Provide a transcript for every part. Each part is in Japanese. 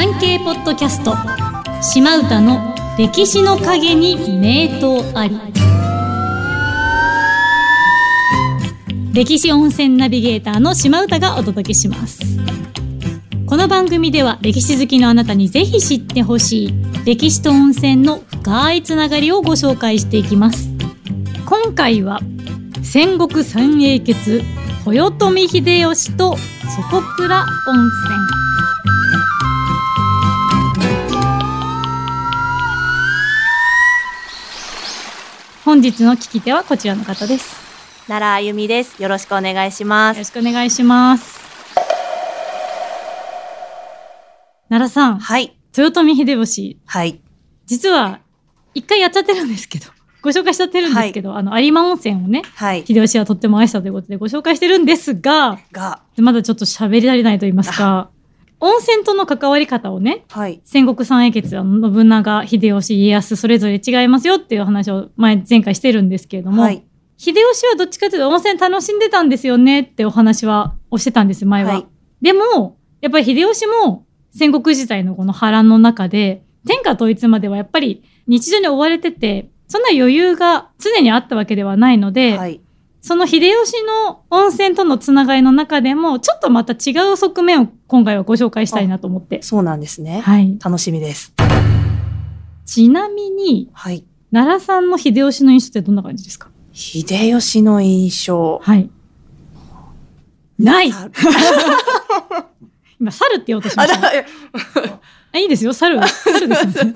産経ポッドキャスト。島唄の歴史の陰に名刀あり。歴史温泉ナビゲーターの島唄がお届けします。この番組では歴史好きのあなたにぜひ知ってほしい歴史と温泉の深いつながりをご紹介していきます。今回は戦国三英傑豊臣秀吉と底倉温泉。本日の聞き手はこちらの方です奈良あゆみです。よろしくお願いします。よろしくお願いします奈良さんはい。豊臣秀吉はい。実は一回やっちゃってるんですけど ご紹介しちゃってるんですけど、あの有馬温泉をねはい。秀吉はとっても愛したということでご紹介してるんですがが、まだちょっと喋り足りないと言いますか 温泉との関わり方をねはい。戦国三英傑は信長秀吉家康それぞれ違いますよっていう話を前前回してるんですけれども、はい。秀吉はどっちかというと温泉楽しんでたんですよねってお話はをしてたんです前は。はいでもやっぱり秀吉も戦国時代のこの波乱の中で天下統一まではやっぱり日常に追われててそんな余裕が常にあったわけではないので、はい。その秀吉の温泉とのつながりの中でもちょっとまた違う側面を今回はご紹介したいなと思って。そうなんですね。はい。楽しみです。ちなみにはい。奈良さんの秀吉の印象ってどんな感じですか？秀吉の印象。はい。ないさ 今、猿って言おうとしまあ、した。だ、あいいですよ、猿。猿ですよね。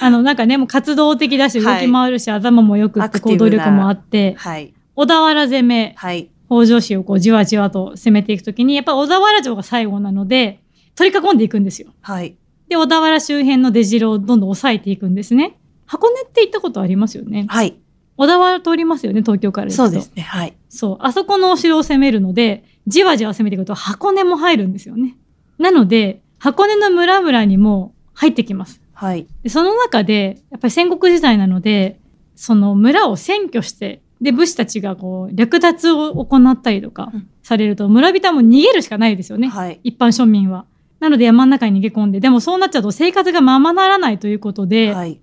あの、なんかね、もう活動的だし、動はいき回るし、頭もよくって、行動力もあって、はい。小田原攻め、はい。北条氏をこう、じわじわと攻めていくときに、やっぱ小田原城が最後なので、取り囲んでいくんですよ。はい。で、小田原周辺の出城をどんどん抑えていくんですね。箱根って行ったことありますよね。はい。小田原通りますよね、東京からそうですね。はい。そう。あそこのお城を攻めるので、じわじわ攻めていくと箱根も入るんですよね。なので、箱根の村々にも入ってきます。はい。でその中で、やっぱり戦国時代なので、その村を占拠して、で、武士たちがこう、略奪を行ったりとかうんされると、村人はもう逃げるしかないですよね。はい。一般庶民は。なので山の中に逃げ込んで、でもそうなっちゃうと生活がままならないということで、はい。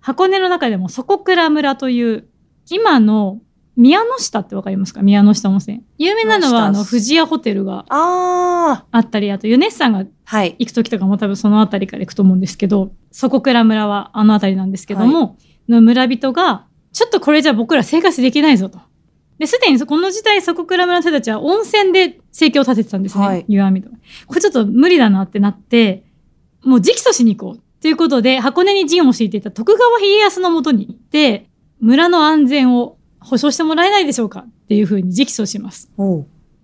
箱根の中でも底倉村という、今の宮の下ってわかりますか？宮の下温泉。有名なのは、あの、富士屋ホテルがああったり、あと、ユネッサンがー。はい。行く時とかも多分その辺りから行くと思うんですけど、底倉村はあの辺りなんですけども、の村人が、ちょっとこれじゃ僕ら生活できないぞと。で、すでにこの時代、底倉村の人たちは温泉で生計を立ててたんですね。はい湯とか。これちょっと無理だなってなって、もう直訴しに行こう。ということで、箱根に陣を敷いていた徳川家康のもとに行って、村の安全を保障してもらえないでしょうかっていうふうに直訴します。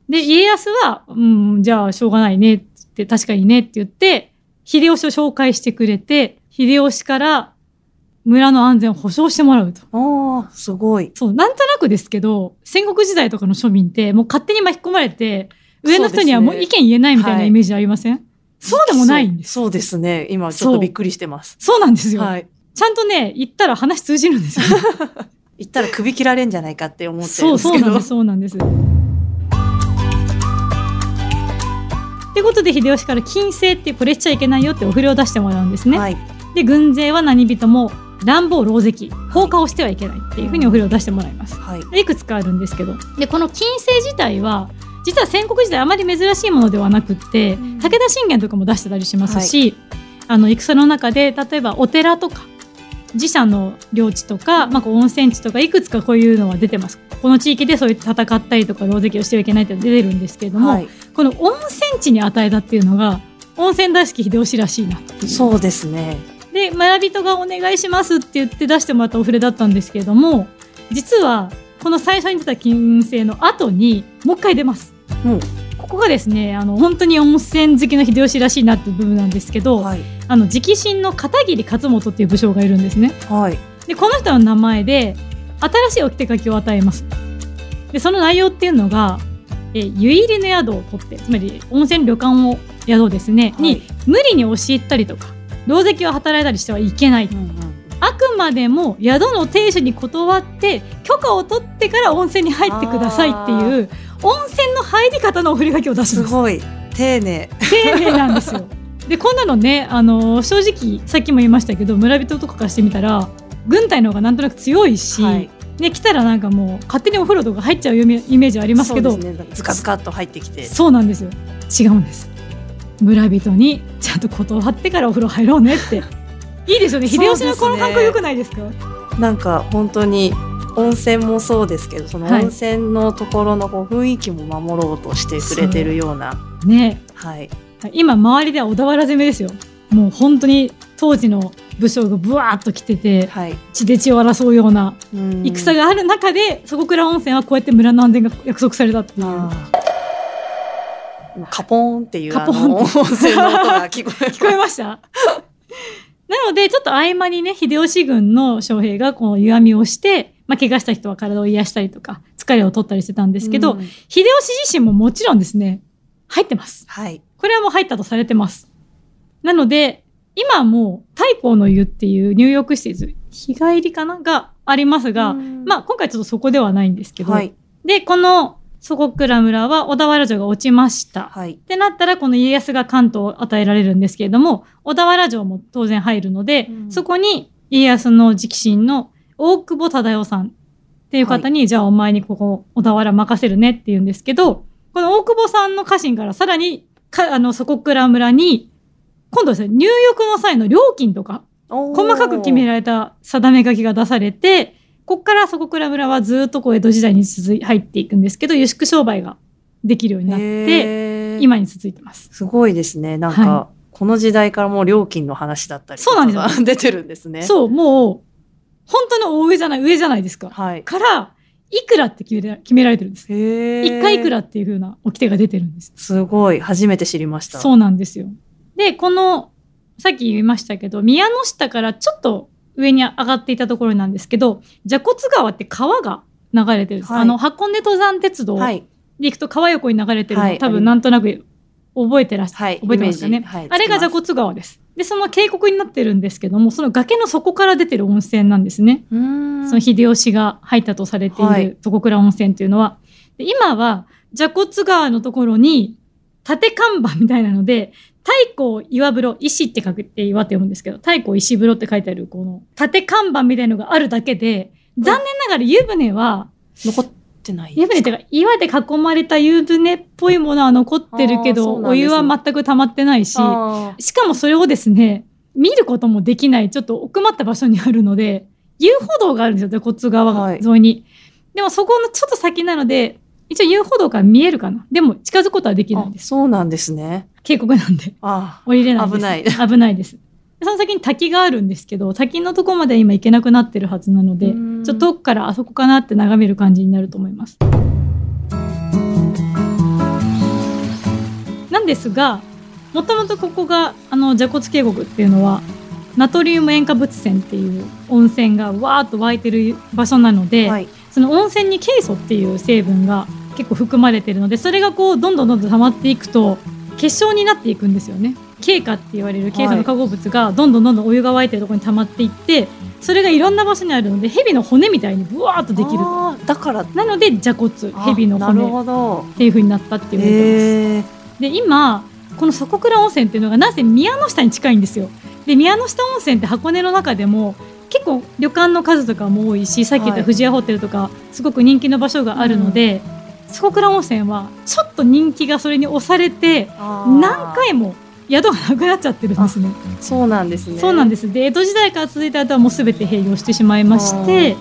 で、家康は、うん、じゃあしょうがないねって、確かにねって言って、秀吉を紹介してくれて、秀吉から村の安全を保障してもらうと。ああ、すごい。そう、なんとなくですけど、戦国時代とかの庶民って、もう勝手に巻き込まれて、上の人にはもう意見言えないみたいなはいイメージありません、そうでもないんです。そうですね。今ちょっとびっくりしてます。そうなんですよ。はい。ちゃんとね、言ったら話通じるんですよ。行ったら首切られんじゃないかって思ってるそう、んですけど。そうなんです、そうなんです。ってことで秀吉から金星ってこれしちゃいけないよってお触れを出してもらうんですね。はい。で軍勢は何人も乱暴狼藉放火をしてはいけないっていうふうにお触れを出してもらいます。はい。でいくつかあるんですけどでこの金星自体は実は戦国時代あまり珍しいものではなくって、うん武田信玄とかも出してたりしますし、あの戦の中で例えばお寺とか自社の領地とか、まあ、こう温泉地とかいくつかこういうのは出てますこの地域でそういう戦ったりとか狼藉をしてはいけないって出てるんですけれども、はい。この温泉地に与えたっていうのが温泉大好き秀吉らしいなそうですね。で村人がお願いしますって言って出してもらったお触れだったんですけれども実はこの最初に出た金星の後にもう一回出ます。もここがですねあの本当に温泉好きの秀吉らしいなっていう部分なんですけど、はい。あの直進の片桐勝元っていう武将がいるんですね。はい。でこの人の名前で新しい置き手書きを与えます。でその内容っていうのがえ湯入りの宿を取ってつまり温泉旅館を宿ですね、はい。に無理に押し入ったりとか狼藉を働いたりしてはいけない。うんうん。あくまでも宿の亭主に断って許可を取ってから温泉に入ってくださいっていう温泉の入り方のお振り書きを出すんです。すごい。丁寧。丁寧なんですよ。でこんなのねあの正直さっきも言いましたけど村人とかからしてみたら軍隊の方がなんとなく強いし、はい。ね、来たらなんかもう勝手にお風呂とか入っちゃうイメージありますけどね、ズカズカっと入ってきて。そうなんですよ。違うんです村人にちゃんと断ってからお風呂入ろうねって。いいですよね。秀吉のこの感覚良くないですか？なんか本当に温泉もそうですけどそのはい。温泉のところのこう雰囲気も守ろうとしてくれてるような。ね。はい。今周りでは小田原攻めですよ。もう本当に当時の武将がブワーッと来ててはい。血で血を争うようなうん。戦がある中で底倉温泉はこうやって村の安全が約束されたっていうカポーンっていうあカポーンの温泉の音が聞こえ聞こえました？なのでちょっと合間にね秀吉軍の将兵がこう湯あみをして、まあ、怪我した人は体を癒したりとか疲れを取ったりしてたんですけど、うん。秀吉自身ももちろんですね入ってます。はい。これはもう入ったとされてます。なので今はもう太閤の湯っていう入浴施設日帰りかな？がありますが、うん。まあ今回ちょっとそこではないんですけど、はい。でこの底倉村は小田原城が落ちました、はい。ってなったらこの家康が関東を与えられるんですけれども小田原城も当然入るので、うん。そこに家康の直臣の大久保忠夫さんっていう方に、じゃあお前にここ小田原任せるねって言うんですけどこの大久保さんの家臣からさらにかあの底倉村に今度ですね入浴の際の料金とか細かく決められた定め書きが出されてここから底倉村はずっとこう江戸時代に続い入っていくんですけど輸出商売ができるようになって今に続いてます。すごいですね。なんか、はこの時代からもう料金の話だったりとかそうなんですが 出てるんですね。そう、もう、本当の大上じゃない、上じゃないですか。はい。から、いくらって決めら決められてるんです。一回いくらっていう風な掟が出てるんです。すごい。初めて知りました。そうなんですよ。で、この、さっき言いましたけど、宮の下からちょっと上に上がっていたところなんですけど、蛇骨川って川が流れてるんです。はいあの、箱根登山鉄道ではい。行くと川横に流れてるの、はい多分なんとなく覚えてらっしゃ、はい。覚えてますよねはいあれが蛇骨川です。で、その渓谷になってるんですけども、その崖の底から出てる温泉なんですね。その秀吉が入ったとされている床倉温泉というのは、で今は蛇骨川のところに縦看板みたいなので、太閤岩風呂、石って書くって岩って読むんですけど、太閤石風呂って書いてあるこの縦看板みたいなのがあるだけで、残念ながら湯船は、残ってない。湯船っていうか岩で囲まれた湯船っぽいものは残ってるけど、ねお湯は全く溜まってないし、あしかもそれをですね、見ることもできない、ちょっと奥まった場所にあるので、遊歩道があるんですよ、蛇骨川はい沿いに。でもそこのちょっと先なので、一応遊歩道から見えるかな。でも近づくことはできないんです。そうなんですね。渓谷なんで。あ降りれないです。危ない危ないです。でその先に滝があるんですけど、滝のとこまでは今行けなくなってるはずなので、ちょっと遠くからあそこかなって眺める感じになると思います。なんですが、もともとここが、あの、蛇骨渓谷っていうのは、ナトリウム塩化物泉っていう温泉がわーっと湧いてる場所なので、はい。その温泉にケイ素っていう成分が結構含まれてるのでそれがこうどんどんどんどん溜まっていくと結晶になっていくんですよね。経過って言われるケイ素の化合物がどんどんどんどんお湯が沸いてるところに溜まっていってそれがいろんな場所にあるので蛇の骨みたいにブワーっとできるだから、なので蛇骨蛇の骨。っていう風になったって言われてます。で今この底倉温泉っていうのがなぜ宮の下に近いんですよ。で宮の下温泉って箱根の中でも結構旅館の数とかも多いしさっき言ったはい富士屋ホテルとかすごく人気の場所があるので、底倉温泉はちょっと人気がそれに押されて何回も宿がなくなっちゃってるんですね。そうなんですね。そうなんです。で江戸時代から続いた後はもう全て閉業してしまいまして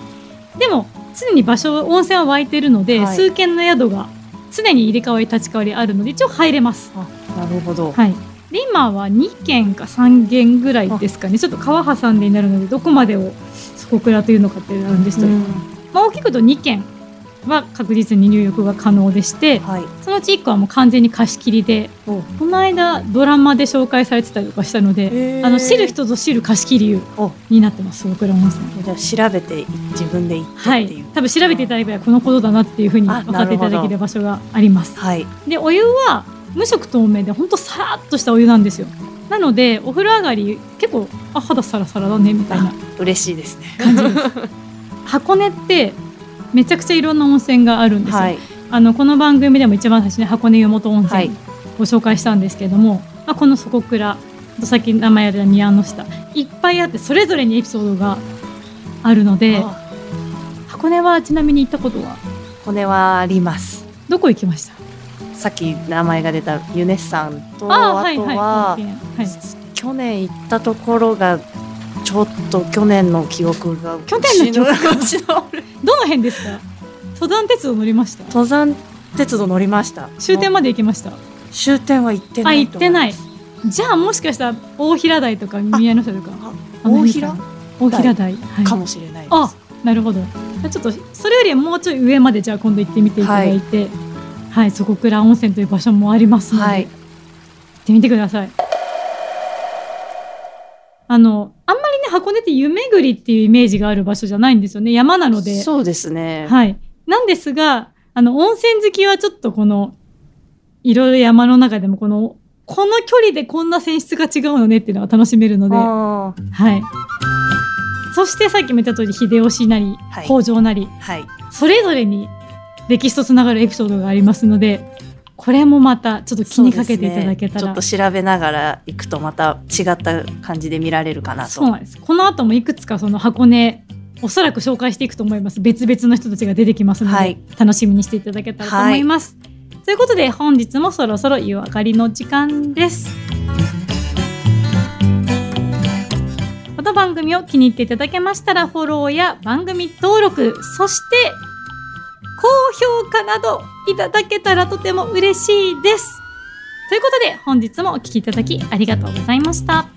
でも常に場所温泉は湧いてるので、はい。数軒の宿が常に入れ替わり立ち替わりあるので一応入れます。あなるほど。はい、で今は2軒か3軒ぐらいですかね。ちょっと川挟んでになるのでどこまでを底倉というのかってなんですけど、うん。まあ、大きくと2軒は確実に入浴が可能でしてはい。そのうち1個はもう完全に貸し切りでおこの間ドラマで紹介されてたりとかしたので、あの知る人ぞ知る貸し切り湯おになってます底倉温泉。じゃあ調べて自分で行ってはいっていう。、多分調べていただければこのことだなっていうふうにあ分かっていただけなる場所があります。はい。でお湯は無色透明でほんとさらっとしたお湯なんですよなのでお風呂上がり結構あ肌サラサラだねみたいな嬉しいですね。箱根ってめちゃくちゃいろんな温泉があるんですよ、はい。あのこの番組でも一番最初に箱根湯本温はい。泉ご紹介したんですけれども、まあ、この底倉とさっき名前挙げた宮の下いっぱいあってそれぞれにエピソードがあるのであ箱根はちなみに行ったことは？骨はあります。どこ行きました？さっき名前が出たユネッサンとあ,、ああはいはいとは、はい。去年行ったところがちょっと去年の記憶が去年の記憶がどの辺ですか？登山鉄道乗りました。登山鉄道乗りました。終点まで行きました。終点は行ってなあい行ってない。じゃあもしかしたら大平台とか宮の下とか。大平？大平台、はい、かもしれないです。あなるほど。ちょっとそれよりもうちょい上までじゃあ今度行ってみていただいて。はい、そこ倉温泉という場所もありますので、はい。行ってみてください。あのりね箱根って湯巡りっていうイメージがある場所じゃないんですよね。山なので。そうですね、はい。なんですがあの温泉好きはちょっとこのいろいろ山の中でもこのこの距離でこんな泉質が違うのねっていうのが楽しめるので、あはい。そしてさっきも言った通り秀吉なりはい。北条なり、ーはい。それぞれに歴史とつながるエピソードがありますのでこれもまたちょっと気にかけていただけたら。ね。ちょっと調べながら行くとまた違った感じで見られるかなと。そうなんです。この後もいくつかその箱根おそらく紹介していくと思います。別々の人たちが出てきますので、はい。楽しみにしていただけたらと思います、ということで本日もそろそろ湯上がりの時間です。この番組を気に入っていただけましたらフォローや番組登録そして高評価などいただけたらとても嬉しいです。ということで本日もお聴きいただきありがとうございました。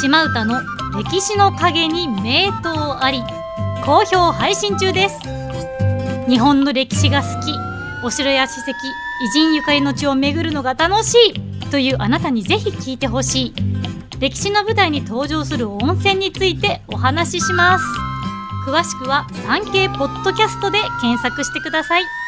島唄の歴史の陰に名刀あり好評配信中です。日本の歴史が好きお城や史跡偉人ゆかりの地を巡るのが楽しいというあなたにぜひ聞いてほしい。歴史の舞台に登場する温泉についてお話しします。詳しくは産経ポッドキャストで検索してください。